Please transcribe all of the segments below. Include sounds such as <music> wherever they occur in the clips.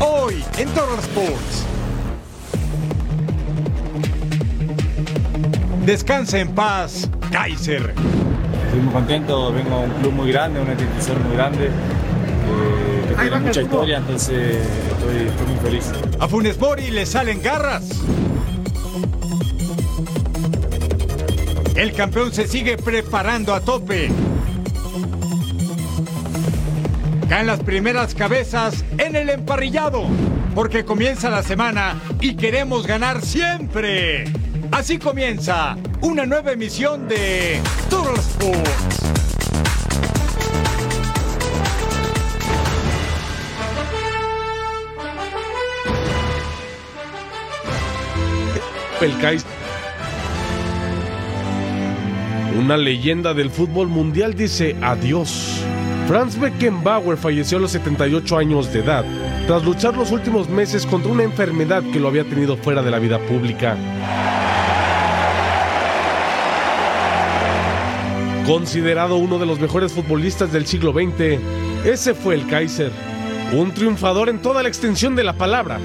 hoy en Total Sports. Descansa en paz, Kaiser. Estoy muy contento, vengo a un club muy grande, una institución muy grande, eh, que tiene mucha historia, entonces estoy, estoy muy feliz. A Funes Mori le salen garras. El campeón se sigue preparando a tope. Caen las primeras cabezas en el emparrillado, porque comienza la semana y queremos ganar siempre. Así comienza una nueva emisión de Total Sports. El. Una leyenda del fútbol mundial dice adiós. Franz Beckenbauer falleció a los 78 años de edad, tras luchar los últimos meses contra una enfermedad que lo había tenido fuera de la vida pública. Considerado uno de los mejores futbolistas del siglo XX, ese fue el Kaiser, un triunfador en toda la extensión de la palabra.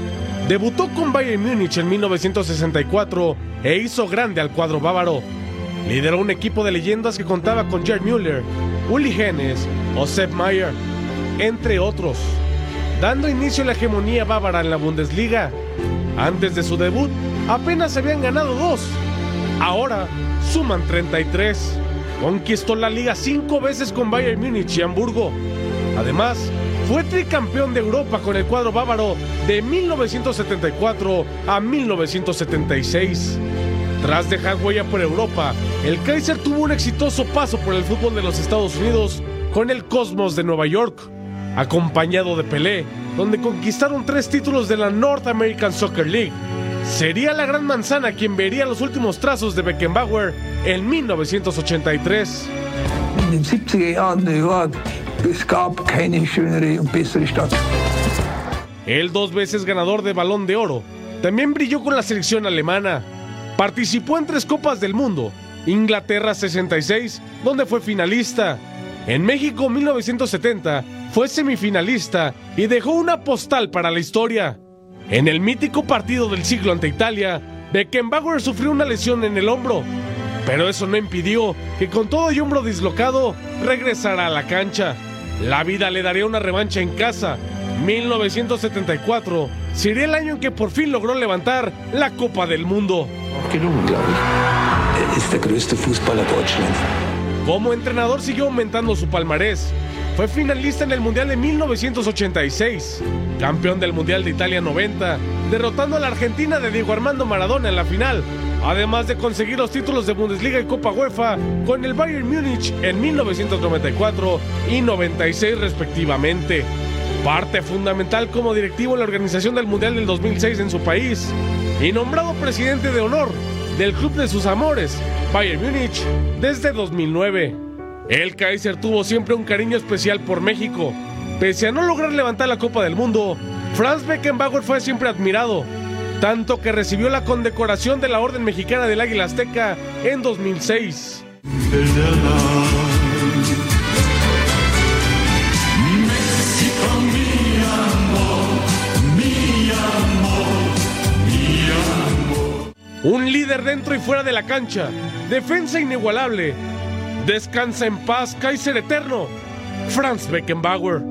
Debutó con Bayern Múnich en 1964 e hizo grande al cuadro bávaro. Lideró un equipo de leyendas que contaba con Gerd Müller, Uli Hennes o Sepp Maier, entre otros, dando inicio a la hegemonía bávara en la Bundesliga. Antes de su debut, apenas habían ganado dos. Ahora suman 33. Conquistó la liga cinco veces con Bayern Múnich y Hamburgo. Además, fue tricampeón de Europa con el cuadro bávaro de 1974 a 1976. Tras dejar huella por Europa, el Kaiser tuvo un exitoso paso por el fútbol de los Estados Unidos con el Cosmos de Nueva York, acompañado de Pelé, donde conquistaron tres títulos de la North American Soccer League. Sería la Gran Manzana quien vería los últimos trazos de Beckenbauer en 1983. In den 70er Jahren New York, es gab keine schönere und bessere Stadt. El dos veces ganador de Balón de Oro, también brilló con la selección alemana. Participó en tres Copas del Mundo, Inglaterra 66, donde fue finalista. En México 1970 fue semifinalista y dejó una postal para la historia. En el mítico partido del siglo ante Italia, Beckenbauer sufrió una lesión en el hombro, pero eso no impidió que con todo y hombro dislocado regresara a la cancha. La vida le daría una revancha en casa. 1974 sería el año en que por fin logró levantar la Copa del Mundo. Fußballer Deutschlands. Como entrenador siguió aumentando su palmarés. Fue finalista en el Mundial de 1986, campeón del Mundial de Italia 90, derrotando a la Argentina de Diego Armando Maradona en la final, además de conseguir los títulos de Bundesliga y Copa UEFA con el Bayern Múnich en 1994 y 96 respectivamente. Parte fundamental como directivo en la organización del Mundial del 2006 en su país y nombrado presidente de honor del club de sus amores, Bayern Múnich, desde 2009. El Kaiser tuvo siempre un cariño especial por México. Pese a no lograr levantar la Copa del Mundo, Franz Beckenbauer fue siempre admirado, tanto que recibió la condecoración de la Orden Mexicana del Águila Azteca en 2006. Un líder dentro y fuera de la cancha, defensa inigualable. Descansa en paz, Kaiser Eterno, Franz Beckenbauer.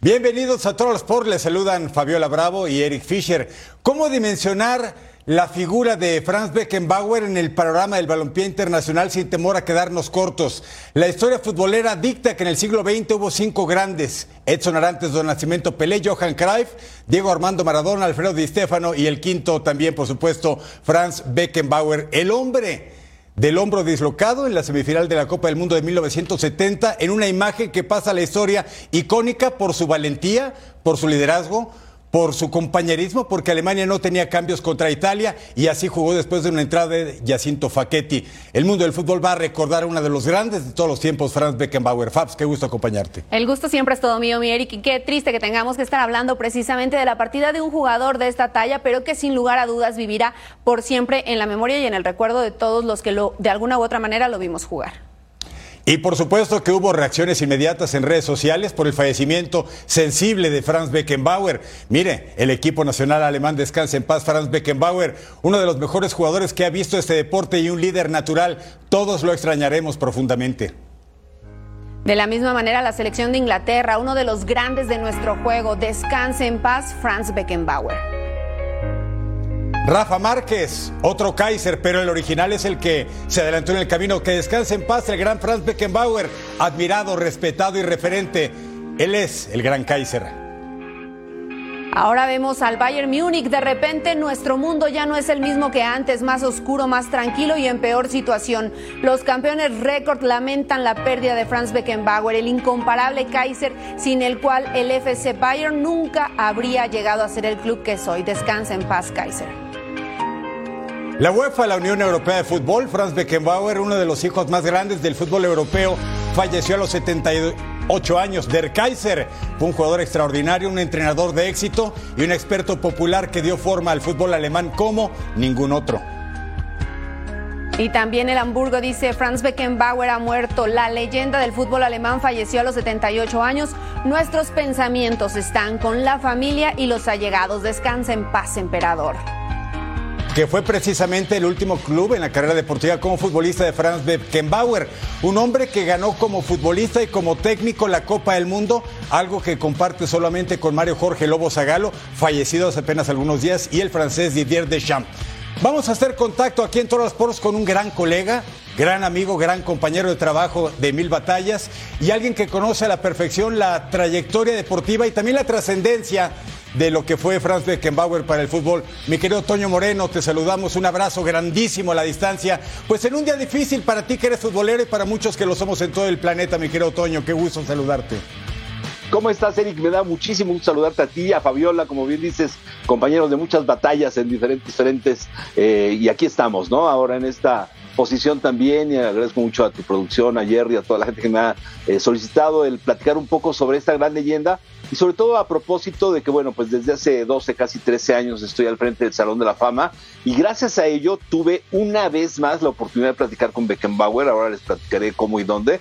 Bienvenidos a Total Sport, les saludan Fabiola Bravo y Eric Fischer. ¿Cómo dimensionar la figura de Franz Beckenbauer en el panorama del balompié internacional sin temor a quedarnos cortos? La historia futbolera dicta que en el siglo XX hubo cinco grandes: Edson Arantes, Don Nacimiento Pelé, Johan Cruyff, Diego Armando Maradona, Alfredo Di Stefano y el quinto también, por supuesto, Franz Beckenbauer, el hombre del hombro dislocado en la semifinal de la Copa del Mundo de 1970, en una imagen que pasa a la historia icónica por su valentía, por su liderazgo, por su compañerismo, porque Alemania no tenía cambios contra Italia y así jugó después de una entrada de Jacinto Facchetti. El mundo del fútbol va a recordar a uno de los grandes de todos los tiempos, Franz Beckenbauer. Fabs, qué gusto acompañarte. El gusto siempre es todo mío, mi Eric, y qué triste que tengamos que estar hablando precisamente de la partida de un jugador de esta talla, pero que sin lugar a dudas vivirá por siempre en la memoria y en el recuerdo de todos los que lo, de alguna u otra manera lo vimos jugar. Y por supuesto que hubo reacciones inmediatas en redes sociales por el fallecimiento sensible de Franz Beckenbauer. Mire, el equipo nacional alemán descansa en paz. Franz Beckenbauer, uno de los mejores jugadores que ha visto este deporte y un líder natural. Todos lo extrañaremos profundamente. De la misma manera, la selección de Inglaterra, uno de los grandes de nuestro juego, descanse en paz, Franz Beckenbauer. Rafa Márquez, otro Kaiser, pero el original es el que se adelantó en el camino. Que descanse en paz el gran Franz Beckenbauer, admirado, respetado y referente. Él es el gran Kaiser. Ahora vemos al Bayern Múnich. De repente nuestro mundo ya no es el mismo que antes, más oscuro, más tranquilo y en peor situación. Los campeones récord lamentan la pérdida de Franz Beckenbauer, el incomparable Kaiser, sin el cual el FC Bayern nunca habría llegado a ser el club que soy. Descansa en paz, Kaiser. La UEFA, la Unión Europea de Fútbol, Franz Beckenbauer, uno de los hijos más grandes del fútbol europeo, falleció a los 78 años. Der Kaiser fue un jugador extraordinario, un entrenador de éxito y un experto popular que dio forma al fútbol alemán como ningún otro. Y también el Hamburgo dice, Franz Beckenbauer ha muerto, la leyenda del fútbol alemán falleció a los 78 años, nuestros pensamientos están con la familia y los allegados, descansa en paz, emperador que fue precisamente el último club en la carrera deportiva como futbolista de Franz Beckenbauer, un hombre que ganó como futbolista y como técnico la Copa del Mundo, algo que comparte solamente con Mario Jorge Lobo Zagalo, fallecido hace apenas algunos días, y el francés Didier Deschamps. Vamos a hacer contacto aquí en Toros Poros con un gran colega, gran amigo, gran compañero de trabajo de mil batallas y alguien que conoce a la perfección la trayectoria deportiva y también la trascendencia de lo que fue Franz Beckenbauer para el fútbol. Mi querido Toño Moreno, te saludamos, un abrazo grandísimo a la distancia. Pues en un día difícil para ti que eres futbolero y para muchos que lo somos en todo el planeta, mi querido Toño, qué gusto saludarte. ¿Cómo estás, Eric? Me da muchísimo gusto saludarte a ti, a Fabiola, como bien dices, compañeros de muchas batallas en diferentes frentes. Eh, y aquí estamos, ¿no? Ahora en esta posición también, y agradezco mucho a tu producción, a Jerry, a toda la gente que me ha eh, solicitado el platicar un poco sobre esta gran leyenda y sobre todo a propósito de que, bueno, pues desde hace 12, casi 13 años estoy al frente del Salón de la Fama y gracias a ello tuve una vez más la oportunidad de platicar con Beckenbauer, ahora les platicaré cómo y dónde.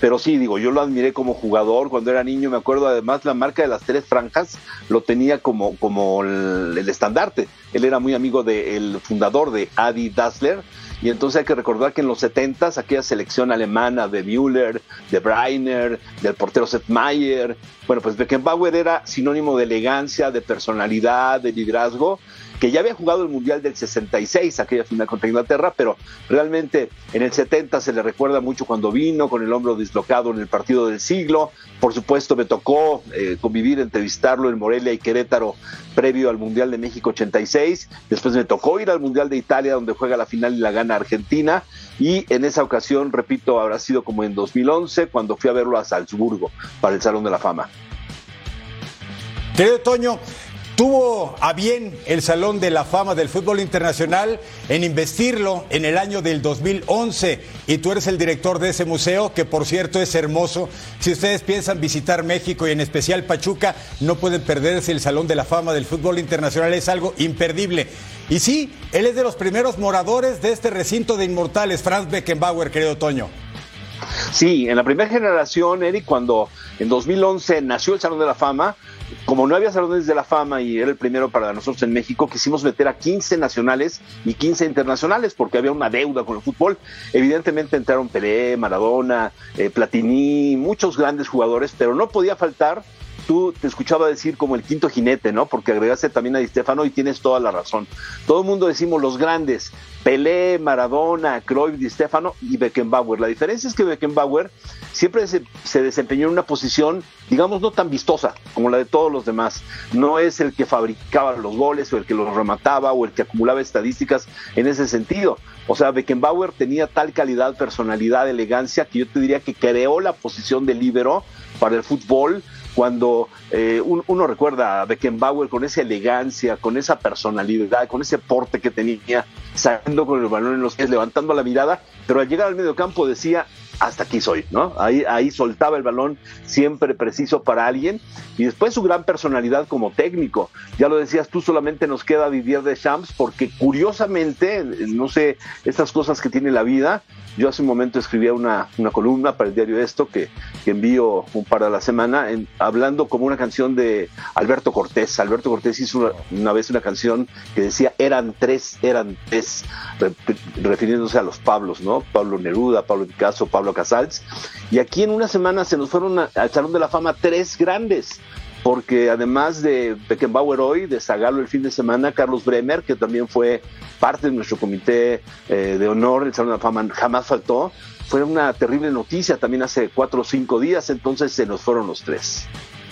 Pero sí, digo, yo lo admiré como jugador cuando era niño, me acuerdo además la marca de las tres franjas lo tenía como, como el, estandarte. Él era muy amigo del fundador de Adi Dassler, y entonces hay que recordar que en los 70 aquella selección alemana de Müller, de Breiner, del portero Seth bueno, pues Beckenbauer era sinónimo de elegancia, de personalidad, de liderazgo, que ya había jugado el Mundial del 66, aquella final contra Inglaterra, pero realmente en el 70 se le recuerda mucho cuando vino con el hombro dislocado en el partido del siglo. Por supuesto, me tocó eh, convivir, entrevistarlo en Morelia y Querétaro previo al Mundial de México 86. Después me tocó ir al Mundial de Italia, donde juega la final y la gana Argentina. Y en esa ocasión, repito, habrá sido como en 2011, cuando fui a verlo a Salzburgo para el Salón de la Fama. Querido Toño, Tuvo a bien el Salón de la Fama del Fútbol Internacional en investirlo en el año del 2011 y tú eres el director de ese museo que por cierto es hermoso. Si ustedes piensan visitar México y en especial Pachuca, no pueden perderse el Salón de la Fama del Fútbol Internacional, es algo imperdible. Y sí, él es de los primeros moradores de este recinto de inmortales, Franz Beckenbauer, querido Toño. Sí, en la primera generación, Eric, cuando en 2011 nació el Salón de la Fama, como no había salones de la fama y era el primero para nosotros en México, quisimos meter a 15 nacionales y 15 internacionales porque había una deuda con el fútbol. Evidentemente entraron Pelé, Maradona, eh, Platini, muchos grandes jugadores, pero no podía faltar tú te escuchaba decir como el quinto jinete, ¿no? Porque agregaste también a Di Stefano y tienes toda la razón. Todo el mundo decimos los grandes, Pelé, Maradona, Cruyff, Di Stefano y Beckenbauer. La diferencia es que Beckenbauer siempre se, se, desempeñó en una posición, digamos, no tan vistosa como la de todos los demás. No es el que fabricaba los goles o el que los remataba o el que acumulaba estadísticas en ese sentido. O sea, Beckenbauer tenía tal calidad, personalidad, elegancia, que yo te diría que creó la posición de líbero para el fútbol cuando eh, uno recuerda a Beckenbauer con esa elegancia, con esa personalidad, con ese porte que tenía, saliendo con el balón en los pies, levantando la mirada, pero al llegar al medio campo decía, hasta aquí soy, ¿no? Ahí, ahí soltaba el balón siempre preciso para alguien y después su gran personalidad como técnico. Ya lo decías tú, solamente nos queda Didier Champs porque curiosamente, no sé, estas cosas que tiene la vida, yo hace un momento escribía una, una columna para el diario Esto que, que envío un par de la semana, hablando como una canción de Alberto Cortés. Alberto Cortés hizo una, vez una canción que decía eran tres, eran tres, refiriéndose a los Pablos, ¿no? Pablo Neruda, Pablo Picasso, Pablo Casals. Y aquí en una semana se nos fueron al Salón de la Fama tres grandes porque además de Beckenbauer hoy, de Zagalo el fin de semana, Carlos Bremer, que también fue parte de nuestro comité eh, de honor, el Salón de la Fama jamás faltó, fue una terrible noticia también hace cuatro o cinco días, entonces se nos fueron los tres.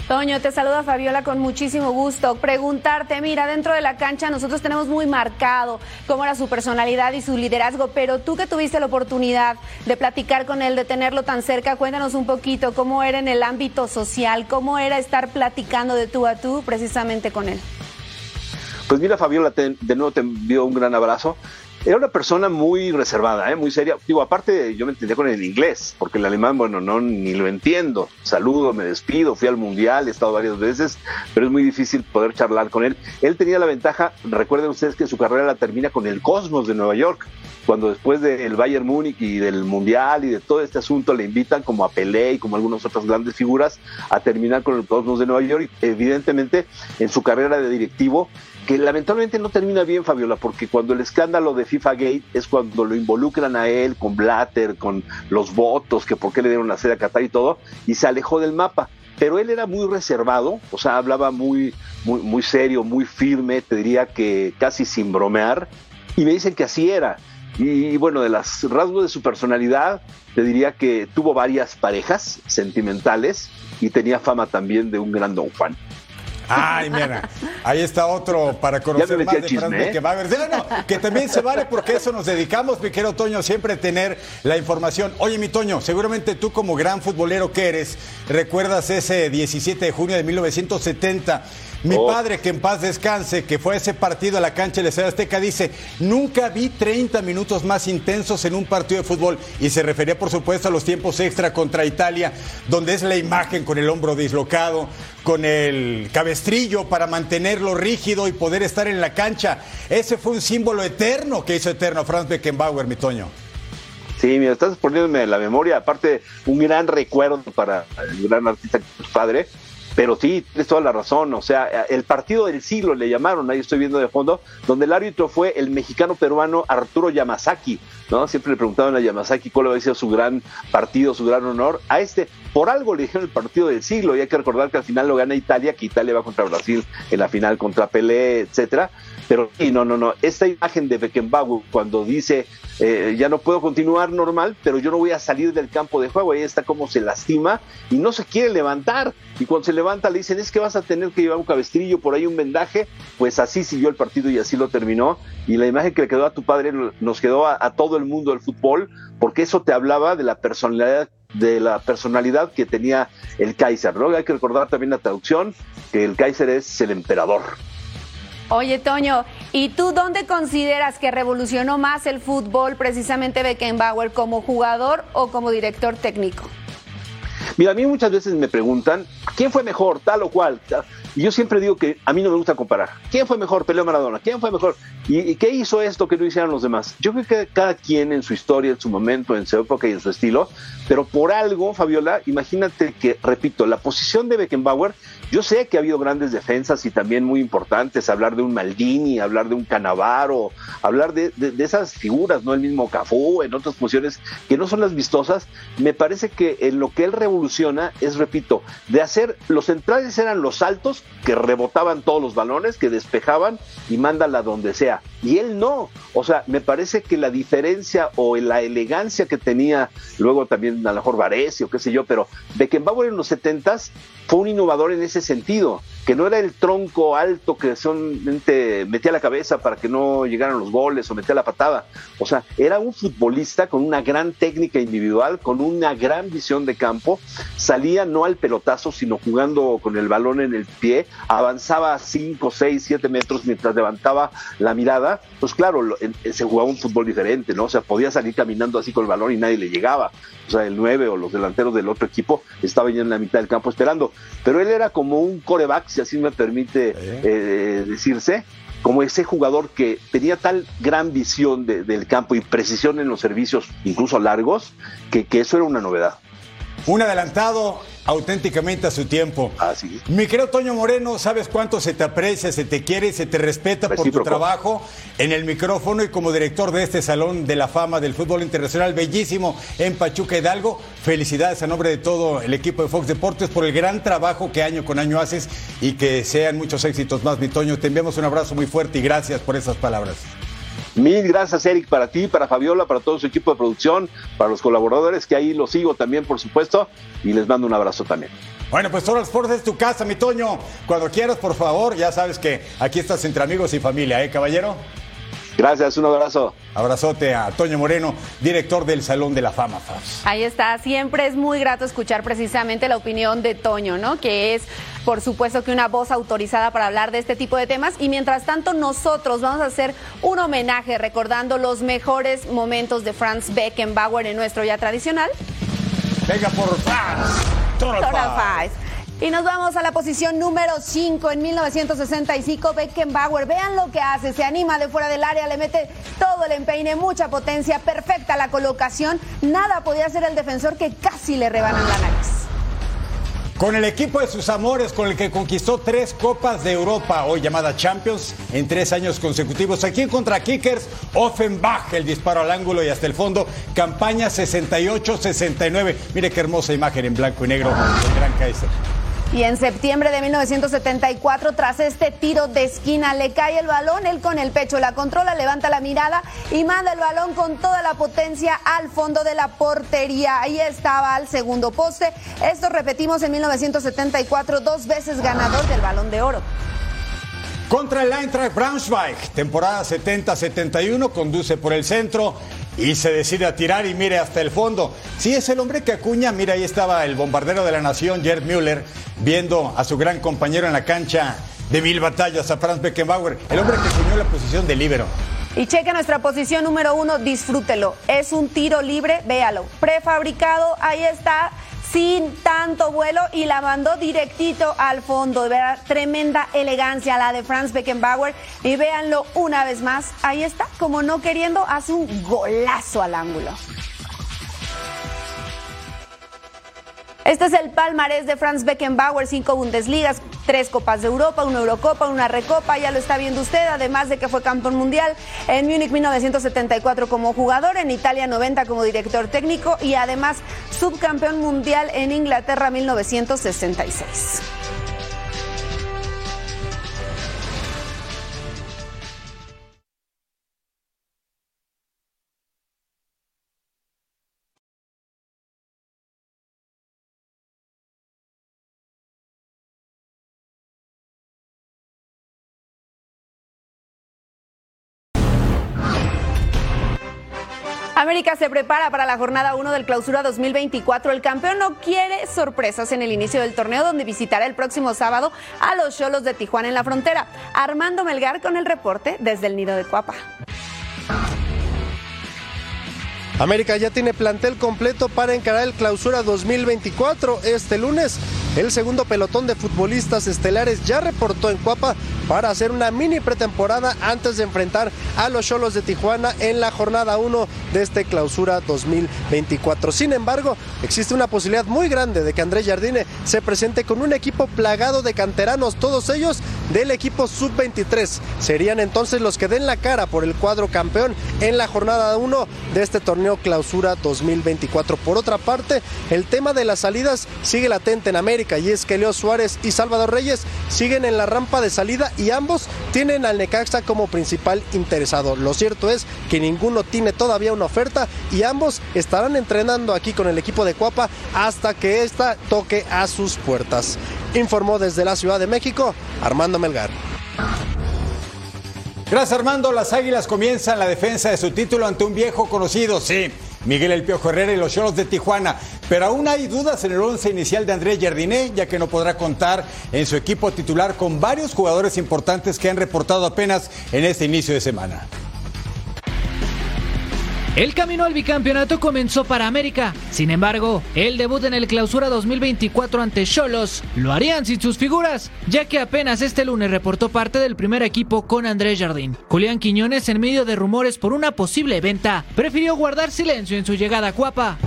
Toño, te saluda Fabiola con muchísimo gusto. Preguntarte, mira, dentro de la cancha nosotros tenemos muy marcado cómo era su personalidad y su liderazgo, pero tú que tuviste la oportunidad de platicar con él, de tenerlo tan cerca, cuéntanos un poquito cómo era en el ámbito social, cómo era estar platicando de tú a tú precisamente con él. Pues mira, Fabiola, de nuevo te envío un gran abrazo. Era una persona muy reservada, ¿eh? muy seria. Digo, aparte yo me entendía con el inglés, porque el alemán, bueno, no ni lo entiendo. Saludo, me despido, fui al mundial, he estado varias veces, pero es muy difícil poder charlar con él. Él tenía la ventaja, recuerden ustedes que su carrera la termina con el Cosmos de Nueva York, cuando después del Bayern Múnich y del mundial y de todo este asunto le invitan como a Pelé y como algunas otras grandes figuras a terminar con el Cosmos de Nueva York. Evidentemente, en su carrera de directivo que lamentablemente no termina bien, Fabiola, porque cuando el escándalo de FIFA Gate es cuando lo involucran a él con Blatter, con los votos, que por qué le dieron la sede a Qatar y todo, y se alejó del mapa. Pero él era muy reservado, o sea, hablaba muy, muy, muy serio, muy firme, te diría que casi sin bromear, y me dicen que así era. Y bueno, de los rasgos de su personalidad, te diría que tuvo varias parejas sentimentales y tenía fama también de un gran don Juan. Ay, mira, ahí está otro para conocer más de Franz ¿eh? Beckenbauer. que también se vale porque eso nos dedicamos, mi querido Toño, siempre tener la información. Oye, mi Toño, seguramente tú como gran futbolero que eres, recuerdas ese 17 de junio de 1970 mi oh. padre, que en paz descanse, que fue ese partido a la cancha de la Azteca, dice, nunca vi 30 minutos más intensos en un partido de fútbol. Y se refería, por supuesto, a los tiempos extra contra Italia, donde es la imagen con el hombro dislocado, con el cabestrillo para mantenerlo rígido y poder estar en la cancha. Ese fue un símbolo eterno que hizo eterno Franz Beckenbauer, mi Toño. Sí, mira, estás poniéndome la memoria, aparte un gran recuerdo para el gran artista que tu padre, pero sí, tienes toda la razón. O sea, el partido del siglo le llamaron, ahí estoy viendo de fondo, donde el árbitro fue el mexicano peruano Arturo Yamazaki. ¿no? Siempre le preguntaban a Yamazaki cuál había sido su gran partido, su gran honor. A este, por algo le dijeron el partido del siglo. Y hay que recordar que al final lo gana Italia, que Italia va contra Brasil en la final contra Pelé, etcétera. Pero sí, no, no, no. Esta imagen de Beckenbauer cuando dice eh, ya no puedo continuar normal, pero yo no voy a salir del campo de juego. Ahí está como se lastima y no se quiere levantar. Y cuando se levanta le dicen, es que vas a tener que llevar un cabestrillo, por ahí un vendaje. Pues así siguió el partido y así lo terminó. Y la imagen que le quedó a tu padre nos quedó a, todo el mundo del fútbol, porque eso te hablaba de la personalidad de la personalidad que tenía el Kaiser, ¿no? Hay que recordar también la traducción, que el Kaiser es el emperador. Oye, Toño, ¿y tú dónde consideras que revolucionó más el fútbol precisamente Beckenbauer, como jugador o como director técnico? Mira, a mí muchas veces me preguntan, ¿quién fue mejor, tal o cual? Y yo siempre digo que a mí no me gusta comparar. ¿Quién fue mejor? Peleo Maradona. ¿Quién fue mejor? ¿Y, qué hizo esto que no hicieron los demás? Yo creo que cada quien en su historia, en su momento, en su época y en su estilo, pero por algo, Fabiola, imagínate que, repito, la posición de Beckenbauer, yo sé que ha habido grandes defensas y también muy importantes, hablar de un Maldini, hablar de un Canavaro, hablar de, de esas figuras, ¿no? El mismo Cafú, en otras posiciones que no son las vistosas, me parece que en lo que él revoluciona es, repito, de hacer, los centrales eran los altos que rebotaban todos los balones, que despejaban y mándala donde sea. Y él no. O sea, me parece que la diferencia o la elegancia que tenía, luego también a lo mejor Varese o qué sé yo, pero Beckenbauer en los setentas fue un innovador en ese sentido. que no era el tronco alto que solamente metía la cabeza para que no llegaran los goles o metía la patada. O sea, era un futbolista con una gran técnica individual, con una gran visión de campo, salía no al pelotazo, sino jugando con el balón en el pie, avanzaba 5, 6, 7 metros mientras levantaba la mirada. Pues claro, se jugaba un fútbol diferente, ¿no? O sea, podía salir caminando así con el balón y nadie le llegaba. O sea, el 9 o los delanteros del otro equipo estaban ya en la mitad del campo esperando. Pero él era como un coreback, si así me permite eh, decirse, como ese jugador que tenía tal gran visión del campo y precisión en los servicios, incluso largos, que, que eso era una novedad. Un adelantado auténticamente a su tiempo. Así. Ah, Mi querido Toño Moreno, sabes cuánto se te aprecia, se te quiere, se te respeta por tu trabajo en el micrófono y como director de este Salón de la Fama del Fútbol Internacional, bellísimo en Pachuca Hidalgo. Felicidades a nombre de todo el equipo de Fox Deportes por el gran trabajo que año con año haces y que sean muchos éxitos más, mi Toño. Te enviamos un abrazo muy fuerte y gracias por esas palabras. Mil gracias, Eric, para ti, para Fabiola, para todo su equipo de producción, para los colaboradores, que ahí los sigo también, por supuesto, y les mando un abrazo también. Bueno, pues Toros Sports es tu casa, mi Toño. Cuando quieras, por favor, ya sabes que aquí estás entre amigos y familia, ¿eh, caballero? Gracias, un abrazo. Abrazote a Toño Moreno, director del Salón de la Fama. Ahí está, siempre es muy grato escuchar precisamente la opinión de Toño, ¿no? Que es, por supuesto, que una voz autorizada para hablar de este tipo de temas. Y mientras tanto, nosotros vamos a hacer un homenaje recordando los mejores momentos de Franz Beckenbauer en nuestro ya tradicional. Venga por Franz. Total, y nos vamos a la posición número 5 en 1965, Beckenbauer. Vean lo que hace, se anima de fuera del área, le mete todo el empeine, mucha potencia, perfecta la colocación. Nada podía hacer el defensor que casi le rebanan la nariz. Con el equipo de sus amores, con el que conquistó tres Copas de Europa, hoy llamada Champions, en tres años consecutivos. Aquí contra Kickers, Offenbach, el disparo al ángulo y hasta el fondo. Campaña 68-69. Mire qué hermosa imagen en blanco y negro del Gran Kaiser. Y en septiembre de 1974, tras este tiro de esquina, le cae el balón, él con el pecho la controla, levanta la mirada y manda el balón con toda la potencia al fondo de la portería. Ahí estaba al segundo poste. Esto repetimos en 1974, dos veces ganador del balón de oro. Contra el Eintracht Braunschweig, temporada 70-71, conduce por el centro y se decide a tirar y mire hasta el fondo. Sí, es el hombre que acuña, mira, ahí estaba el bombardero de la nación, Gerd Müller, viendo a su gran compañero en la cancha de mil batallas, a Franz Beckenbauer, el hombre que acuñó la posición de líbero. Y cheque nuestra posición número uno, disfrútelo. Es un tiro libre, véalo. Prefabricado, ahí está, sin tanto vuelo y la mandó directito al fondo. ¿verdad? Tremenda elegancia la de Franz Beckenbauer. Y véanlo una vez más, ahí está, como no queriendo, hace un golazo al ángulo. Este es el palmarés de Franz Beckenbauer, cinco Bundesligas, tres Copas de Europa, una Eurocopa, una Recopa, ya lo está viendo usted, además de que fue campeón mundial en Múnich 1974 como jugador, en Italia 90 como director técnico y además subcampeón mundial en Inglaterra 1966. América se prepara para la jornada 1 del Clausura 2024. El campeón no quiere sorpresas en el inicio del torneo, donde visitará el próximo sábado a los Cholos de Tijuana en la frontera. Armando Melgar con el reporte desde el Nido de Cuapa. América ya tiene plantel completo para encarar el clausura 2024 este lunes. El segundo pelotón de futbolistas estelares ya reportó en Cuapa para hacer una mini pretemporada antes de enfrentar a los Cholos de Tijuana en la jornada 1 de este clausura 2024. Sin embargo, existe una posibilidad muy grande de que Andrés Jardine se presente con un equipo plagado de canteranos, todos ellos del equipo sub-23. Serían entonces los que den la cara por el cuadro campeón en la jornada 1 de este torneo clausura 2024. Por otra parte, el tema de las salidas sigue latente en América y es que Leo Suárez y Salvador Reyes siguen en la rampa de salida y ambos tienen al Necaxa como principal interesado. Lo cierto es que ninguno tiene todavía una oferta y ambos estarán entrenando aquí con el equipo de Cuapa hasta que ésta toque a sus puertas. Informó desde la Ciudad de México Armando Melgar. Gracias Armando, las Águilas comienzan la defensa de su título ante un viejo conocido, sí, Miguel El Piojo Herrera y los Cholos de Tijuana. Pero aún hay dudas en el once inicial de Andrés Jardiné, ya que no podrá contar en su equipo titular con varios jugadores importantes que han reportado apenas en este inicio de semana. El camino al bicampeonato comenzó para América. Sin embargo, el debut en el Clausura 2024 ante Cholos lo harían sin sus figuras, ya que apenas este lunes reportó parte del primer equipo con Andrés Jardín. Julián Quiñones, en medio de rumores por una posible venta, prefirió guardar silencio en su llegada a Cuapa.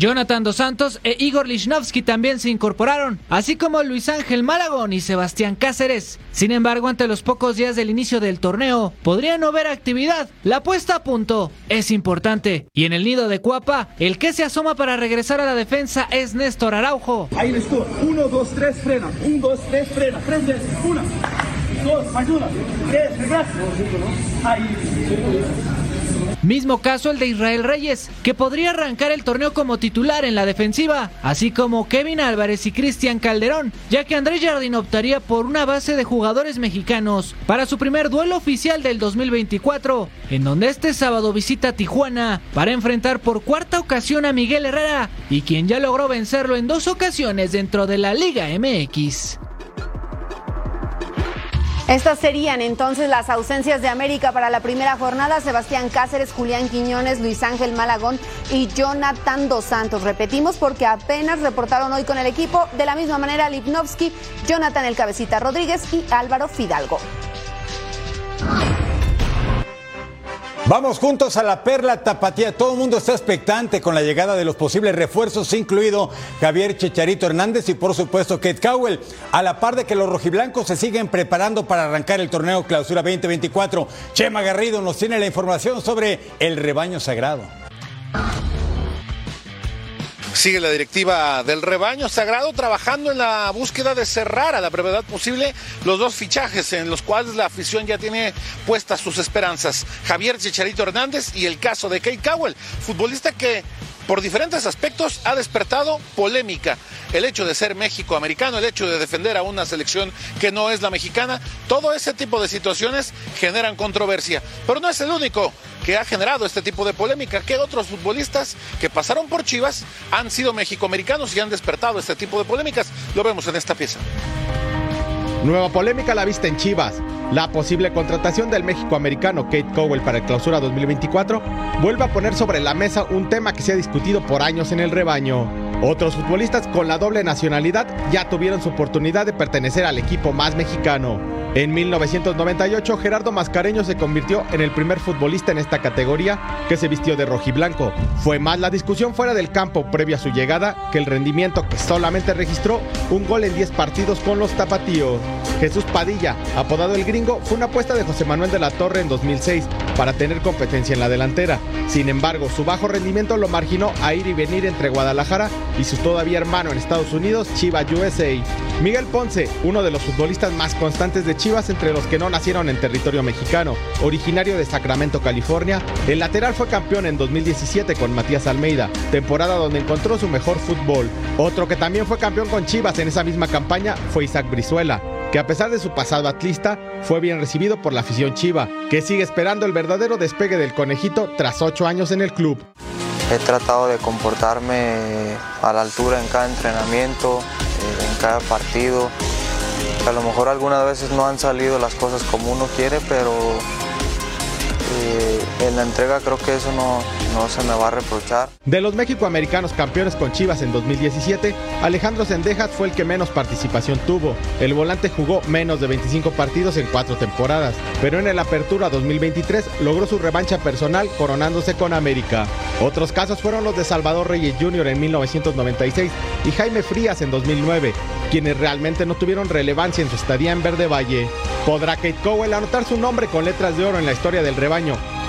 Jonathan Dos Santos e Igor Lichnowsky también se incorporaron, así como Luis Ángel Malagón y Sebastián Cáceres. Sin embargo, ante los pocos días del inicio del torneo, podría no haber actividad. La puesta a punto es importante. Y en el nido de Cuapa, el que se asoma para regresar a la defensa es Néstor Araujo. Ahí Néstor, uno, dos, tres, frena. Uno, dos, tres, frena. Tres veces. Una, dos, ayuda. Tres, regresa. Ahí. Mismo caso el de Israel Reyes, que podría arrancar el torneo como titular en la defensiva, así como Kevin Álvarez y Cristian Calderón, ya que Andrés Jardín optaría por una base de jugadores mexicanos para su primer duelo oficial del 2024, en donde este sábado visita Tijuana para enfrentar por cuarta ocasión a Miguel Herrera, y quien ya logró vencerlo en dos ocasiones dentro de la Liga MX. Estas serían entonces las ausencias de América para la primera jornada. Sebastián Cáceres, Julián Quiñones, Luis Ángel Malagón y Jonathan Dos Santos. Repetimos porque apenas reportaron hoy con el equipo. De la misma manera, Lipnovsky, Jonathan El Cabecita Rodríguez y Álvaro Fidalgo. Vamos juntos a la perla tapatía. Todo el mundo está expectante con la llegada de los posibles refuerzos, incluido Javier Checharito Hernández y por supuesto Kate Cowell, a la par de que los rojiblancos se siguen preparando para arrancar el torneo Clausura 2024. Chema Garrido nos tiene la información sobre el rebaño sagrado. Sigue la directiva del rebaño sagrado trabajando en la búsqueda de cerrar a la brevedad posible los dos fichajes en los cuales la afición ya tiene puestas sus esperanzas. Javier Chicharito Hernández y el caso de Kate Cowell, futbolista que por diferentes aspectos ha despertado polémica. El hecho de ser México americano, el hecho de defender a una selección que no es la mexicana, todo ese tipo de situaciones generan controversia. Pero no es el único que ha generado este tipo de polémica, que otros futbolistas que pasaron por Chivas han sido mexicoamericanos y han despertado este tipo de polémicas. Lo vemos en esta pieza. Nueva polémica la vista en Chivas. La posible contratación del México-americano Kate Cowell para el clausura 2024 vuelve a poner sobre la mesa un tema que se ha discutido por años en el rebaño. Otros futbolistas con la doble nacionalidad ya tuvieron su oportunidad de pertenecer al equipo más mexicano. En 1998, Gerardo Mascareño se convirtió en el primer futbolista en esta categoría que se vistió de rojiblanco. Fue más la discusión fuera del campo previa a su llegada que el rendimiento que solamente registró un gol en 10 partidos con los tapatíos. Jesús Padilla, apodado el gringo, fue una apuesta de José Manuel de la Torre en 2006 para tener competencia en la delantera. Sin embargo, su bajo rendimiento lo marginó a ir y venir entre Guadalajara y su todavía hermano en Estados Unidos, Chiva USA. Miguel Ponce, uno de los futbolistas más constantes de Chivas entre los que no nacieron en territorio mexicano, originario de Sacramento, California, el lateral fue campeón en 2017 con Matías Almeida, temporada donde encontró su mejor fútbol. Otro que también fue campeón con Chivas en esa misma campaña fue Isaac Brizuela que a pesar de su pasado atlista, fue bien recibido por la afición chiva, que sigue esperando el verdadero despegue del conejito tras ocho años en el club. He tratado de comportarme a la altura en cada entrenamiento, eh, en cada partido. A lo mejor algunas veces no han salido las cosas como uno quiere, pero en la entrega creo que eso no, no se me va a reprochar. De los México-americanos campeones con Chivas en 2017, Alejandro Sendejas fue el que menos participación tuvo. El volante jugó menos de 25 partidos en cuatro temporadas, pero en el Apertura 2023 logró su revancha personal coronándose con América. Otros casos fueron los de Salvador Reyes Jr. en 1996 y Jaime Frías en 2009, quienes realmente no tuvieron relevancia en su estadía en Verde Valle. ¿Podrá Kate Cowell anotar su nombre con letras de oro en la historia del rebaño?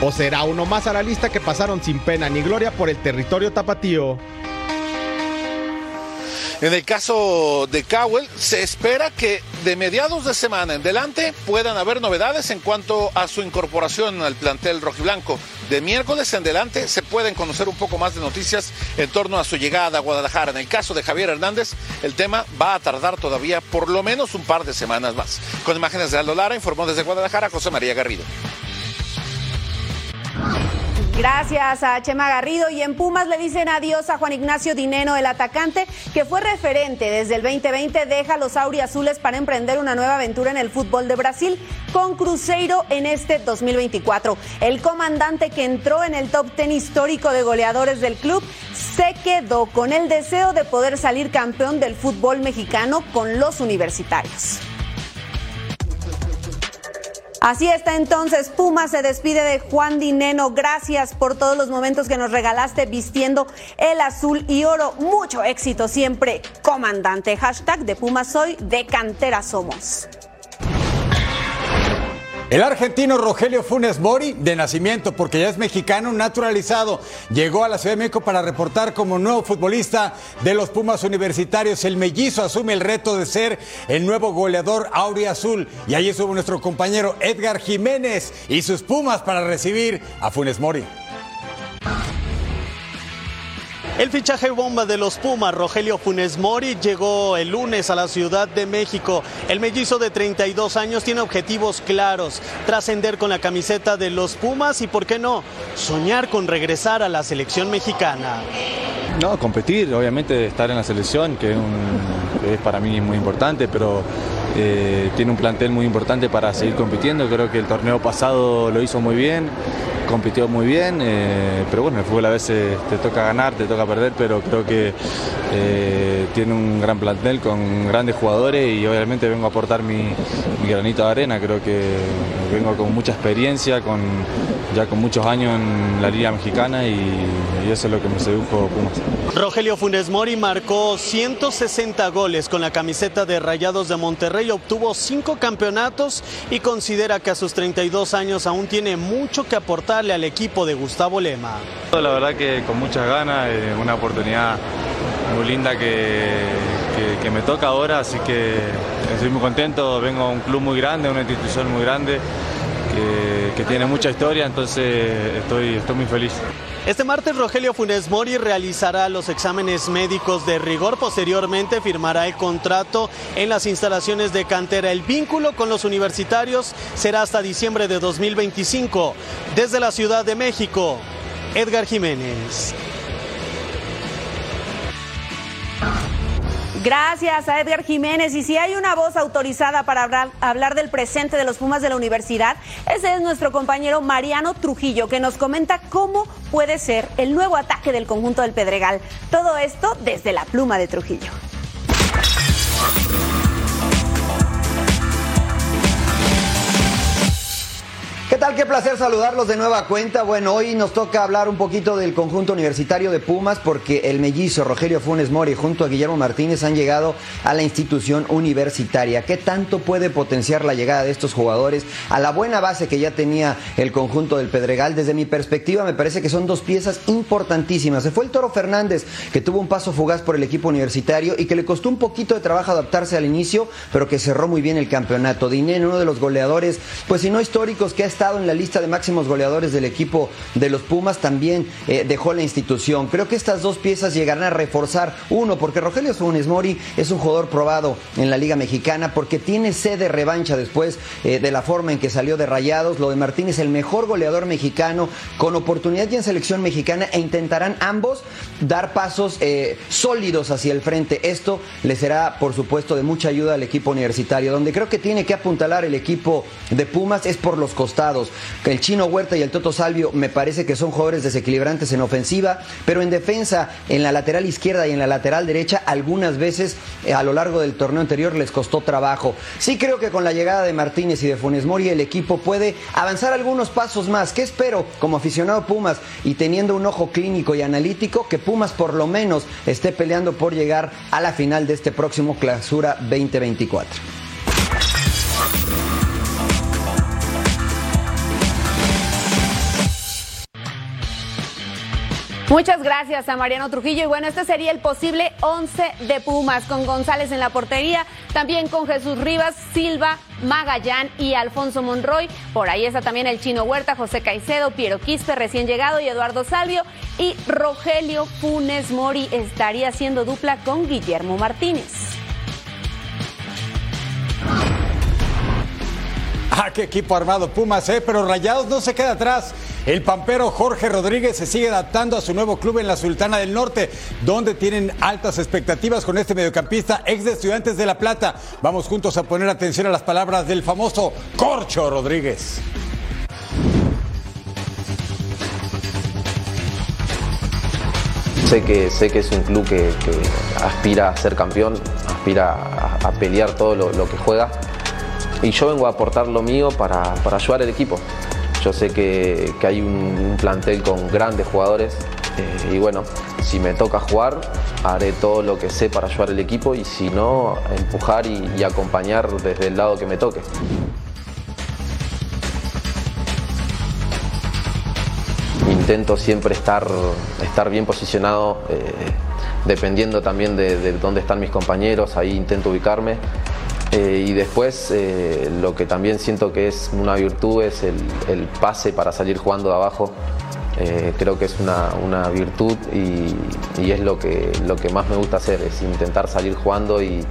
¿O será uno más a la lista que pasaron sin pena ni gloria por el territorio tapatío? En el caso de Cowell, se espera que de mediados de semana en delante puedan haber novedades en cuanto a su incorporación al plantel rojiblanco. De miércoles en delante se pueden conocer un poco más de noticias en torno a su llegada a Guadalajara. En el caso de Javier Hernández, el tema va a tardar todavía por lo menos un par de semanas más. Con imágenes de Aldo Lara, informó desde Guadalajara José María Garrido. Gracias a Chema Garrido y en Pumas le dicen adiós a Juan Ignacio Dineno, el atacante que fue referente desde el 2020, deja los auriazules para emprender una nueva aventura en el fútbol de Brasil con Cruzeiro en este 2024. El comandante que entró en el top ten histórico de goleadores del club se quedó con el deseo de poder salir campeón del fútbol mexicano con los universitarios. Así está entonces, Puma se despide de Juan Dineno. Gracias por todos los momentos que nos regalaste vistiendo el azul y oro. Mucho éxito siempre, comandante. Hashtag de Puma soy, de cantera somos. El argentino Rogelio Funes Mori, de nacimiento porque ya es mexicano naturalizado, llegó a la Ciudad de México para reportar como nuevo futbolista de los Pumas Universitarios. El mellizo asume el reto de ser el nuevo goleador Azul Y ahí estuvo nuestro compañero Edgar Jiménez y sus Pumas para recibir a Funes Mori. El fichaje bomba de los Pumas, Rogelio Funes Mori, llegó el lunes a la Ciudad de México. El mellizo de 32 años tiene objetivos claros, trascender con la camiseta de los Pumas y, ¿por qué no?, soñar con regresar a la selección mexicana. No, competir, obviamente estar en la selección, que es, para mí muy importante, pero eh, tiene un plantel muy importante para seguir compitiendo. Creo que el torneo pasado lo hizo muy bien compitió muy bien, eh, pero bueno, el fútbol a veces te toca ganar, te toca perder, pero creo que eh, tiene un gran plantel con grandes jugadores y obviamente vengo a aportar mi, granito de arena, creo que vengo con mucha experiencia, con, ya con muchos años en la Liga Mexicana y, eso es lo que me sedujo Pumas. Rogelio Funes Mori marcó 160 goles con la camiseta de Rayados de Monterrey, obtuvo cinco campeonatos y considera que a sus 32 años aún tiene mucho que aportar al equipo de Gustavo Lema. La verdad que con muchas ganas, eh, una oportunidad muy linda que, me toca ahora, así que estoy muy contento, vengo a un club muy grande, una institución muy grande que, tiene mucha historia, entonces estoy, estoy muy feliz. Este martes Rogelio Funes Mori realizará los exámenes médicos de rigor. Posteriormente firmará el contrato en las instalaciones de cantera. El vínculo con los universitarios será hasta diciembre de 2025. Desde la Ciudad de México, Edgar Jiménez. Gracias a Edgar Jiménez. Y si hay una voz autorizada para hablar, hablar, del presente de los Pumas de la universidad, ese es nuestro compañero Mariano Trujillo, que nos comenta cómo puede ser el nuevo ataque del conjunto del Pedregal. Todo esto desde la pluma de Trujillo. Tal? Qué placer saludarlos de nueva cuenta. Bueno, hoy nos toca hablar un poquito del conjunto universitario de Pumas porque el mellizo Rogelio Funes Mori junto a Guillermo Martínez han llegado a la institución universitaria. ¿Qué tanto puede potenciar la llegada de estos jugadores a la buena base que ya tenía el conjunto del Pedregal? Desde mi perspectiva me parece que son dos piezas importantísimas. Se fue el Toro Fernández que tuvo un paso fugaz por el equipo universitario y que le costó un poquito de trabajo adaptarse al inicio, pero que cerró muy bien el campeonato. Dinero, uno de los goleadores, pues si no históricos que ha estado en la lista de máximos goleadores del equipo de los Pumas, también eh, dejó la institución. Creo que estas dos piezas llegarán a reforzar, uno, porque Rogelio Funes Mori es un jugador probado en la Liga Mexicana, porque tiene sed de revancha después eh, de la forma en que salió de Rayados. Lo de Martínez, el mejor goleador mexicano, con oportunidad ya en selección mexicana, e intentarán ambos dar pasos eh, sólidos hacia el frente. Esto le será, por supuesto, de mucha ayuda al equipo universitario, donde creo que tiene que apuntalar el equipo de Pumas es por los costados el Chino Huerta y el Toto Salvio me parece que son jugadores desequilibrantes en ofensiva, pero en defensa, en la lateral izquierda y en la lateral derecha, algunas veces eh, a lo largo del torneo anterior les costó trabajo. Sí creo que con la llegada de Martínez y de Funes Mori el equipo puede avanzar algunos pasos más. ¿Qué espero como aficionado Pumas y teniendo un ojo clínico y analítico que Pumas por lo menos esté peleando por llegar a la final de este próximo clausura 2024? Muchas gracias a Mariano Trujillo. Y bueno, este sería el posible 11 de Pumas, con González en la portería, también con Jesús Rivas, Silva, Magallán y Alfonso Monroy. Por ahí está también el Chino Huerta, José Caicedo, Piero Quispe, recién llegado, y Eduardo Salvio. Y Rogelio Funes Mori estaría haciendo dupla con Guillermo Martínez. Ah, qué equipo armado Pumas, ¿eh? Pero Rayados no se queda atrás. El pampero Jorge Rodríguez se sigue adaptando a su nuevo club en la Sultana del Norte, donde tienen altas expectativas con este mediocampista ex de Estudiantes de La Plata. Vamos juntos a poner atención a las palabras del famoso Corcho Rodríguez. Sé que, sé que es un club que, aspira a ser campeón, aspira a, pelear todo lo que juega y yo vengo a aportar lo mío para, para ayudar al equipo. Yo sé que, que hay un, plantel con grandes jugadores eh, y bueno, si me toca jugar, haré todo lo que sé para ayudar al equipo y si no, empujar y, y acompañar desde el lado que me toque. Intento siempre estar, estar bien posicionado, eh, dependiendo también de, de dónde están mis compañeros, ahí intento ubicarme. Eh, y después eh, lo que también siento que es una virtud es el, el pase para salir jugando de abajo. Eh, creo que es una, una virtud y, y, es lo que, lo que más me gusta hacer, es intentar salir jugando y,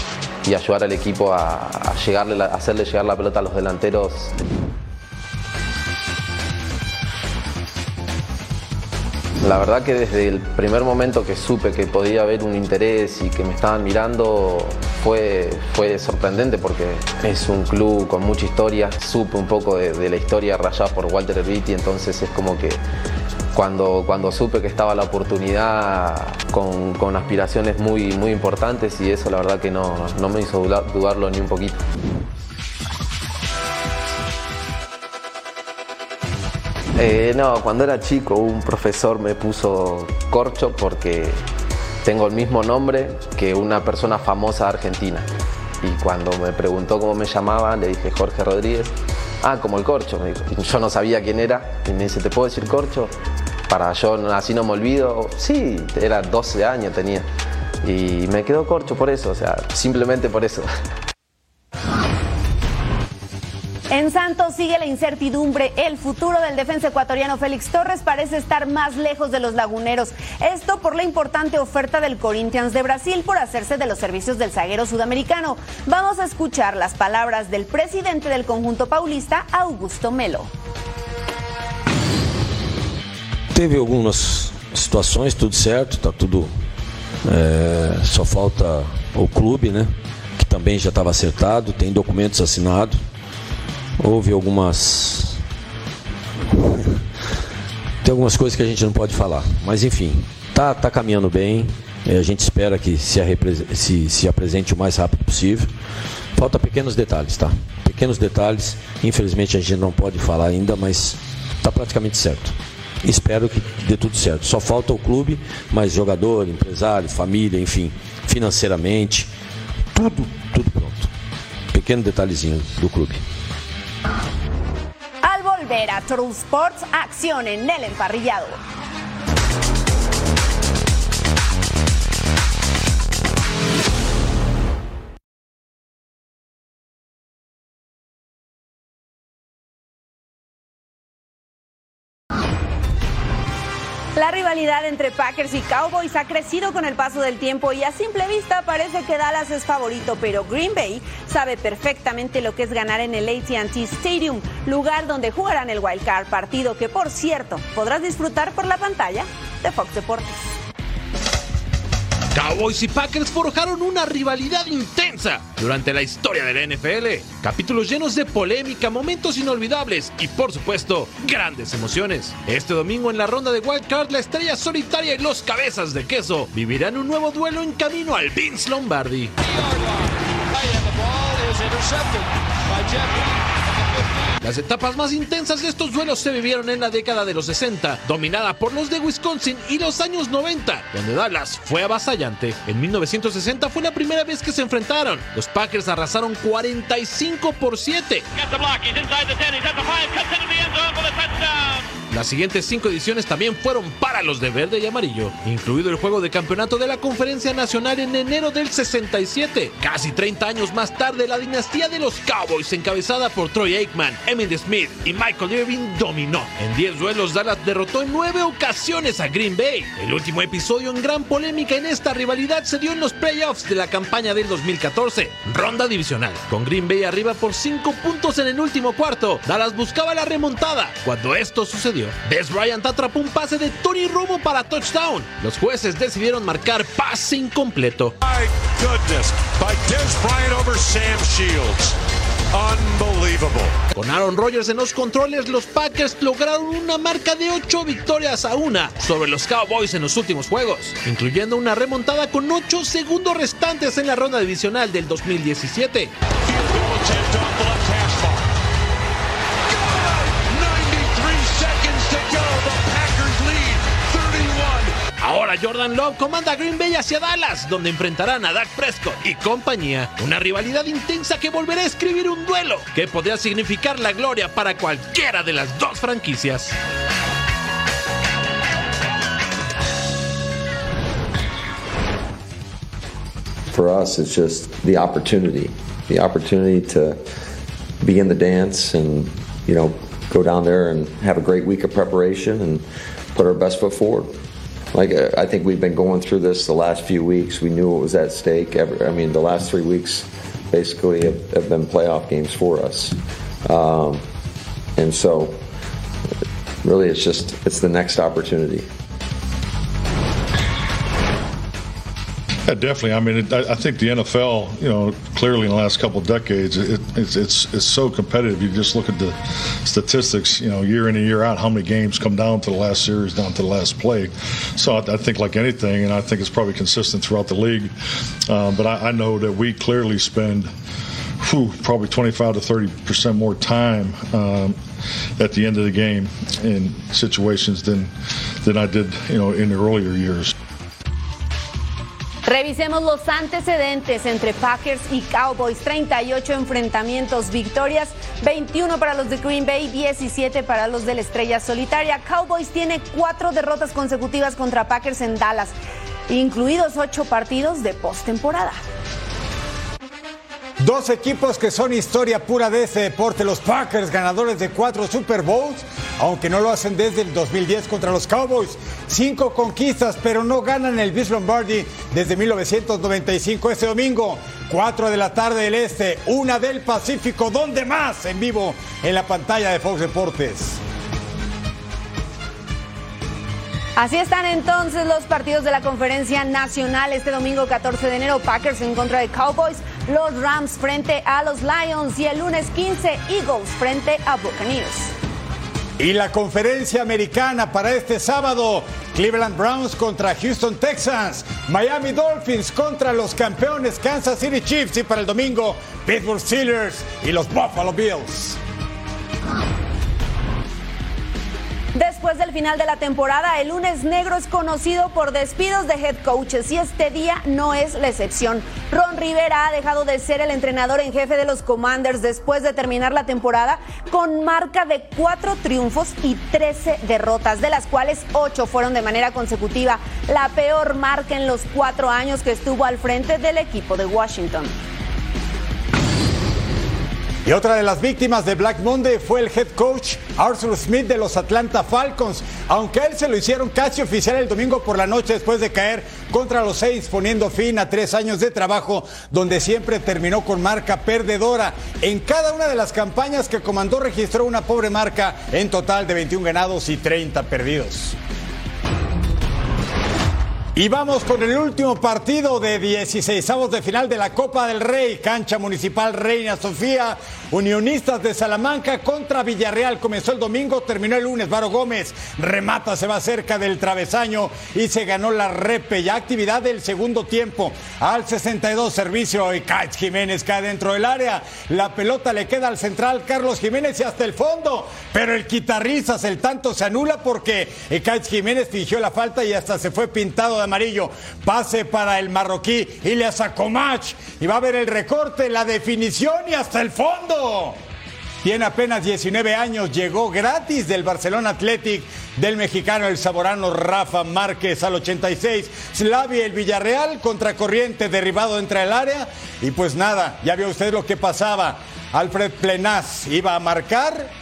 y ayudar al equipo a, a llegarle, a hacerle llegar la pelota a los delanteros. La verdad que desde el primer momento que supe que podía haber un interés y que me estaban mirando fue, fue sorprendente porque es un club con mucha historia. Supe un poco de, la historia rayada por Walter Erviti, entonces es como que cuando, cuando supe que estaba la oportunidad con, con aspiraciones muy, muy importantes y eso la verdad que no, no me hizo dudarlo ni un poquito. Eh, no, cuando era chico un profesor me puso corcho porque tengo el mismo nombre que una persona famosa argentina. Y cuando me preguntó cómo me llamaba, le dije Jorge Rodríguez. Ah, como el corcho. Yo no sabía quién era. Y me dice, ¿te puedo decir corcho? Para yo así no me olvido. Sí, era 12 años tenía. Y me quedó corcho por eso, o sea, simplemente por eso. <laughs> En Santos sigue la incertidumbre. El futuro del defensa ecuatoriano Félix Torres parece estar más lejos de los laguneros. Esto por la importante oferta del Corinthians de Brasil por hacerse de los servicios del zaguero sudamericano. Vamos a escuchar las palabras del presidente del conjunto paulista, Augusto Melo. Teve algumas situações, tudo certo, tá tudo. Só falta o clube, né? Que também já estava acertado, tem documentos assinados. Houve algumas. Tem algumas coisas que a gente não pode falar. Mas enfim, tá, tá caminhando bem. A gente espera que se, se, se apresente o mais rápido possível. Falta pequenos detalhes, tá? Pequenos detalhes. Infelizmente a gente não pode falar ainda, mas tá praticamente certo. Espero que dê tudo certo. Só falta o clube, mas jogador, empresário, família, enfim, financeiramente, tudo, tudo pronto. Pequeno detalhezinho do clube. Al volver a True Sports, acción en el emparrillado. La rivalidad entre Packers y Cowboys ha crecido con el paso del tiempo y a simple vista parece que Dallas es favorito, pero Green Bay sabe perfectamente lo que es ganar en el ATT Stadium, lugar donde jugarán el Wild Card, partido que por cierto podrás disfrutar por la pantalla de Fox Deportes. Cowboys y Packers forjaron una rivalidad intensa durante la historia de la NFL. Capítulos llenos de polémica, momentos inolvidables y, por supuesto, grandes emociones. Este domingo en la ronda de Wild Card, la estrella solitaria y los cabezas de queso vivirán un nuevo duelo en camino al Vince Lombardi. Las etapas más intensas de estos duelos se vivieron en la década de los 60, dominada por los de Wisconsin y los años 90, donde Dallas fue avasallante. En 1960 fue la primera vez que se enfrentaron. Los Packers arrasaron 45 por 7. Las siguientes cinco ediciones también fueron para los de verde y amarillo, incluido el juego de campeonato de la Conferencia Nacional en enero del 67. Casi 30 años más tarde, la dinastía de los Cowboys, encabezada por Troy Aikman, Emmitt Smith y Michael Irving, dominó. En 10 duelos, Dallas derrotó en 9 ocasiones a Green Bay. El último episodio en gran polémica en esta rivalidad se dio en los playoffs de la campaña del 2014, ronda divisional. Con Green Bay arriba por 5 puntos en el último cuarto, Dallas buscaba la remontada. Cuando esto sucedió, Des Bryant atrapó un pase de Tony Romo para touchdown. Los jueces decidieron marcar pase incompleto. My goodness, by Des Bryant over Sam Shields. Unbelievable. Con Aaron Rodgers en los controles, los Packers lograron una marca de 8 victorias a una sobre los Cowboys en los últimos juegos, incluyendo una remontada con 8 segundos restantes en la ronda divisional del 2017. Jordan Love comanda Green Bay hacia Dallas, donde enfrentarán a Dak Prescott y compañía. Una rivalidad intensa que volverá a escribir un duelo que podría significar la gloria para cualquiera de las dos franquicias. For us, it's just the opportunity, the opportunity to be in the dance and, you know, go down there and have a great week of preparation and put our best foot forward. Like uh, I think we've been going through this the last few weeks. We knew it was at stake. Every, I mean, the last three weeks basically have, have been playoff games for us, um, and so really, it's just it's the next opportunity. Yeah, definitely. I mean, it, I, I think the NFL, you know, clearly in the last couple of decades, it, it's it's it's so competitive. You just look at the statistics, you know, year in and year out, how many games come down to the last series, down to the last play. So I, I think, like anything, and I think it's probably consistent throughout the league. Um, but I, I know that we clearly spend. Whew, probably 25 to 30 percent more time um, at the end of the game in situations than than I did, you know, in the earlier years. Revisemos los antecedentes entre Packers y Cowboys. 38 enfrentamientos, victorias, 21 para los de Green Bay, 17 para los de la Estrella Solitaria. Cowboys tiene cuatro derrotas consecutivas contra Packers en Dallas, incluidos ocho partidos de postemporada. Dos equipos que son historia pura de este deporte, los Packers, ganadores de cuatro Super Bowls, aunque no lo hacen desde el 2010 contra los Cowboys. Cinco conquistas, pero no ganan el Vince Lombardi desde 1995 este domingo. Cuatro de la tarde del Este, una del Pacífico, ¿dónde más? En vivo en la pantalla de Fox Deportes. Así están entonces los partidos de la conferencia nacional este domingo 14 de enero, Packers en contra de Cowboys, los Rams frente a los Lions y el lunes 15 Eagles frente a Buccaneers. Y la conferencia americana para este sábado, Cleveland Browns contra Houston Texans, Miami Dolphins contra los campeones Kansas City Chiefs y para el domingo, Pittsburgh Steelers y los Buffalo Bills. Después del final de la temporada, el lunes negro es conocido por despidos de head coaches y este día no es la excepción. Ron Rivera ha dejado de ser el entrenador en jefe de los Commanders después de terminar la temporada con marca de cuatro triunfos y 13 derrotas, de las cuales ocho fueron de manera consecutiva, la peor marca en los cuatro años que estuvo al frente del equipo de Washington. Y otra de las víctimas de Black Monday fue el head coach Arthur Smith de los Atlanta Falcons, aunque a él se lo hicieron casi oficial el domingo por la noche después de caer contra los Saints, poniendo fin a tres años de trabajo donde siempre terminó con marca perdedora. En cada una de las campañas que comandó registró una pobre marca en total de 21 ganados y 30 perdidos. Y vamos con el último partido de 16 de final de la Copa del Rey, cancha municipal Reina Sofía, Unionistas de Salamanca contra Villarreal. Comenzó el domingo, terminó el lunes. Varo Gómez remata, se va cerca del travesaño y se ganó la repe. Ya actividad del segundo tiempo. Al 62 servicio y Jiménez cae dentro del área. La pelota le queda al central Carlos Jiménez y hasta el fondo. Pero el quitarrizas, el tanto se anula porque Kaitz Jiménez fingió la falta y hasta se fue pintado de amarillo. Pase para el marroquí y le sacó match. Y va a ver el recorte, la definición y hasta el fondo. tiene apenas 19 años, llegó gratis del Barcelona Athletic del mexicano el saborano Rafa Márquez al 86. Slavia el Villarreal, contracorriente derribado entre el área. Y pues nada, ya vio usted lo que pasaba. Alfred Plenaz iba a marcar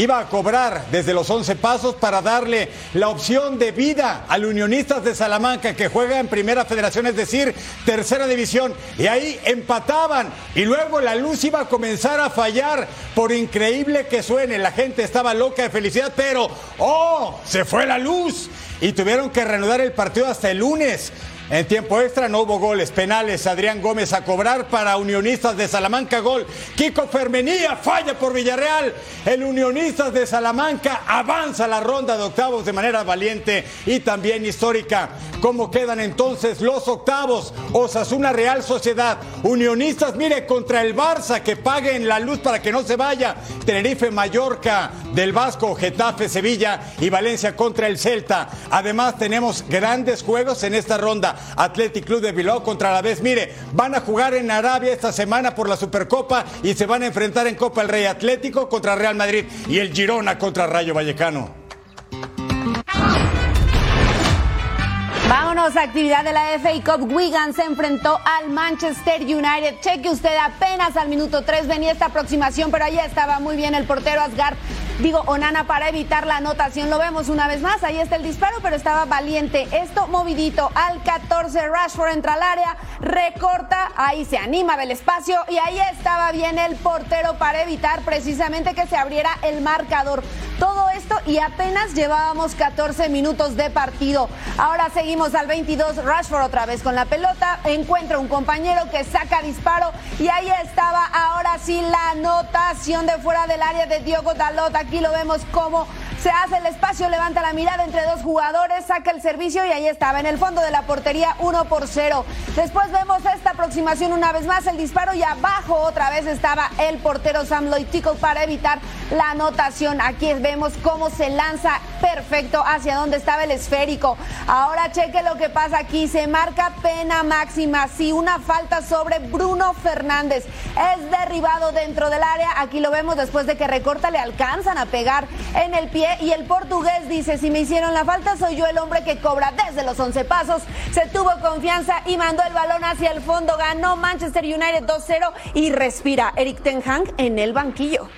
iba a cobrar desde los 11 pasos para darle la opción de vida al Unionistas de Salamanca que juega en Primera Federación, es decir, Tercera División. Y ahí empataban y luego la luz iba a comenzar a fallar, por increíble que suene. La gente estaba loca de felicidad, pero ¡oh! Se fue la luz y tuvieron que reanudar el partido hasta el lunes. En tiempo extra no hubo goles, penales. Adrián Gómez a cobrar para Unionistas de Salamanca, gol. Kiko Fermenía falla por Villarreal. El Unionistas de Salamanca avanza la ronda de octavos de manera valiente y también histórica. ¿Cómo quedan entonces los octavos? Osasuna Real Sociedad. Unionistas, mire, contra el Barça, que paguen la luz para que no se vaya. Tenerife Mallorca, del Vasco, Getafe Sevilla y Valencia contra el Celta. Además, tenemos grandes juegos en esta ronda. Athletic Club de Bilbao contra la vez. Mire, van a jugar en Arabia esta semana por la Supercopa y se van a enfrentar en Copa el Rey Atlético contra Real Madrid y el Girona contra Rayo Vallecano. Vámonos a actividad de la FA Cup. Wigan se enfrentó al Manchester United. Cheque usted apenas al minuto 3 venía esta aproximación, pero ahí estaba muy bien el portero Asgard digo Onana para evitar la anotación. Lo vemos una vez más, ahí está el disparo, pero estaba valiente. Esto movidito al 14, Rashford entra al área, recorta, ahí se anima del espacio y ahí estaba bien el portero para evitar precisamente que se abriera el marcador. Todo esto y apenas llevábamos 14 minutos de partido. Ahora seguimos al 22, Rashford otra vez con la pelota, encuentra un compañero que saca disparo y ahí estaba ahora sí la anotación de fuera del área de Diogo Dalot. Lo vemos como se hace el espacio, levanta la mirada entre dos jugadores, saca el servicio y ahí estaba, en el fondo de la portería, 1 por 0. Después vemos esta aproximación una vez más, el disparo y abajo otra vez estaba el portero Sam Tickle para evitar la anotación. Aquí vemos cómo se lanza perfecto hacia donde estaba el esférico. Ahora cheque lo que pasa aquí, se marca pena máxima, sí, una falta sobre Bruno Fernández. Es derribado dentro del área, aquí lo vemos después de que recorta, le alcanzan a pegar en el pie y el portugués dice, si me hicieron la falta soy yo el hombre que cobra desde los 11 pasos. Se tuvo confianza y mandó el balón hacia el fondo, ganó Manchester United 2-0 y respira Eric Ten Hag en el banquillo.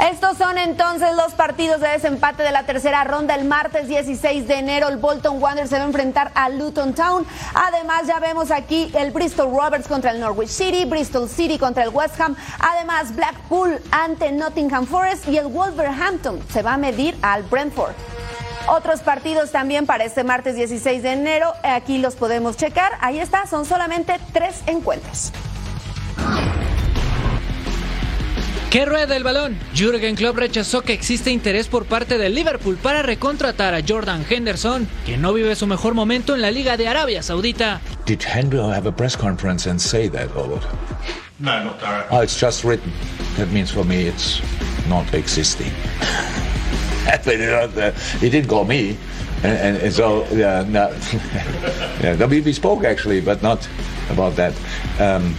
Estos son entonces los partidos de desempate de la tercera ronda. El martes 16 de enero el Bolton Wanderers se va a enfrentar a Luton Town. Además ya vemos aquí el Bristol Roberts contra el Norwich City, Bristol City contra el West Ham. Además Blackpool ante Nottingham Forest y el Wolverhampton se va a medir al Brentford. Otros partidos también para este martes 16 de enero, aquí los podemos checar. Ahí está, son solamente tres encuentros. ¿Qué rueda el balón? Jürgen Klopp rechazó que existe interés por parte del Liverpool para recontratar a Jordan Henderson, que no vive su mejor momento en la Liga de Arabia Saudita. Did Henry have a press conference and say that, Robert? No, not direct. Oh, it's just written. That means for me it's not existing. <laughs> he didn't call me. And, and so, yeah, no, <laughs> yeah, we, we spoke actually, but not about that. Um,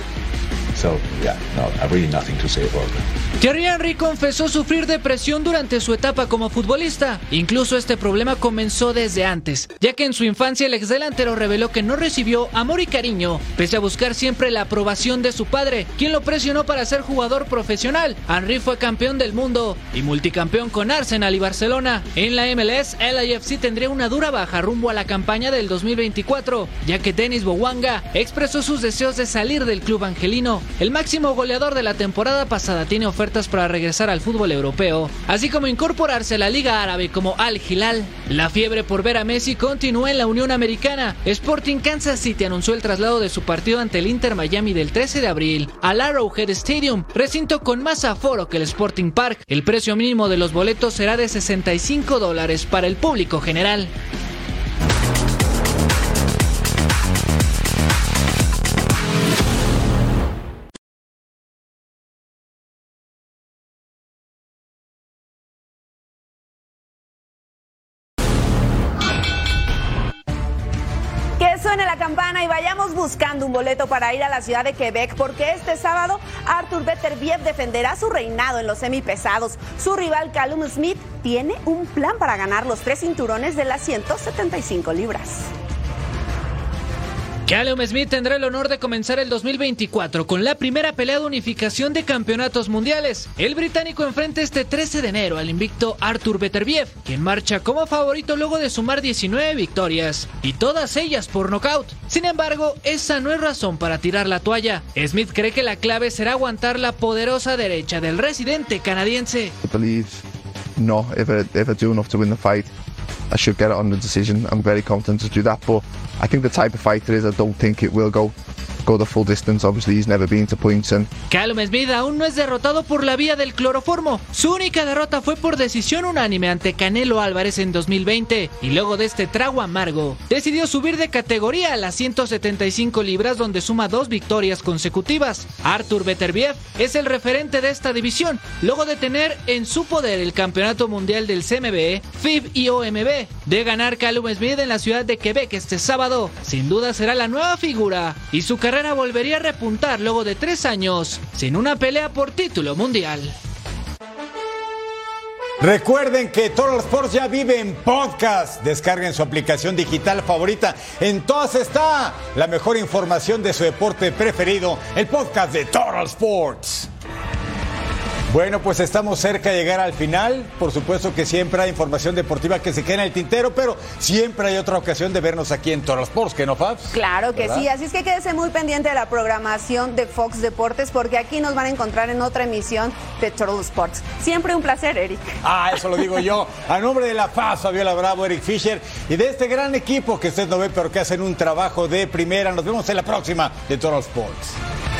so, yeah, no, really nothing to say about that. Thierry Henry confesó sufrir depresión durante su etapa como futbolista. Incluso este problema comenzó desde antes, ya que en su infancia el exdelantero reveló que no recibió amor y cariño, pese a buscar siempre la aprobación de su padre, quien lo presionó para ser jugador profesional. Henry fue campeón del mundo y multicampeón con Arsenal y Barcelona. En la MLS, LAFC tendría una dura baja rumbo a la campaña del 2024, ya que Denis Bowanga expresó sus deseos de salir del club angelino. El máximo goleador de la temporada pasada tiene oferta para regresar al fútbol europeo, así como incorporarse a la Liga Árabe como Al Hilal. La fiebre por ver a Messi continúa en la Unión Americana. Sporting Kansas City anunció el traslado de su partido ante el Inter Miami del 13 de abril al Arrowhead Stadium, recinto con más aforo que el Sporting Park. El precio mínimo de los boletos será de 65 dólares para el público general. Buscando un boleto para ir a la ciudad de Quebec porque este sábado Arthur Beterbiev defenderá su reinado en los semipesados. Su rival Callum Smith tiene un plan para ganar los tres cinturones de las 175 libras. Callum Smith tendrá el honor de comenzar el 2024 con la primera pelea de unificación de campeonatos mundiales. El británico enfrenta este 13 de enero al invicto Arthur Beterbiev, quien marcha como favorito luego de sumar 19 victorias, y todas ellas por nocaut. Sin embargo, esa no es razón para tirar la toalla. Smith cree que la clave será aguantar la poderosa derecha del residente canadiense. No, if I, if enough to win the fight, I should get it on the decision. I'm very confident to do that, but I think the type of fighter is I don't think it will go go the full distance. Obviously, he's never been to Smith aún no es derrotado por la vía del cloroformo. Su única derrota fue por decisión unánime ante Canelo Álvarez en 2020 y luego de este trago amargo decidió subir de categoría a las 175 libras donde suma dos victorias consecutivas. Arthur Beterbiev es el referente de esta división luego de tener en su poder el campeonato mundial del CMB, FIB y OMB. De ganar Callum Smith en la ciudad de Quebec este sábado, sin duda será la nueva figura y su carrera volvería a repuntar luego de tres años sin una pelea por título mundial. Recuerden que Total Sports ya vive en podcast. Descarguen su aplicación digital favorita. En todas está la mejor información de su deporte preferido, el podcast de Total Sports. Bueno, pues estamos cerca de llegar al final. Por supuesto que siempre hay información deportiva que se queda en el tintero, pero siempre hay otra ocasión de vernos aquí en Total Sports, ¿que no, Fabs? Claro que ¿Verdad? sí, así es que quédese muy pendiente de la programación de Fox Deportes porque aquí nos van a encontrar en otra emisión de Total Sports. Siempre un placer, Eric. Ah, eso lo digo yo. A nombre de la FAS, Fabiola Bravo, Eric Fisher y de este gran equipo que usted no ve, pero que hacen un trabajo de primera. Nos vemos en la próxima de Total Sports.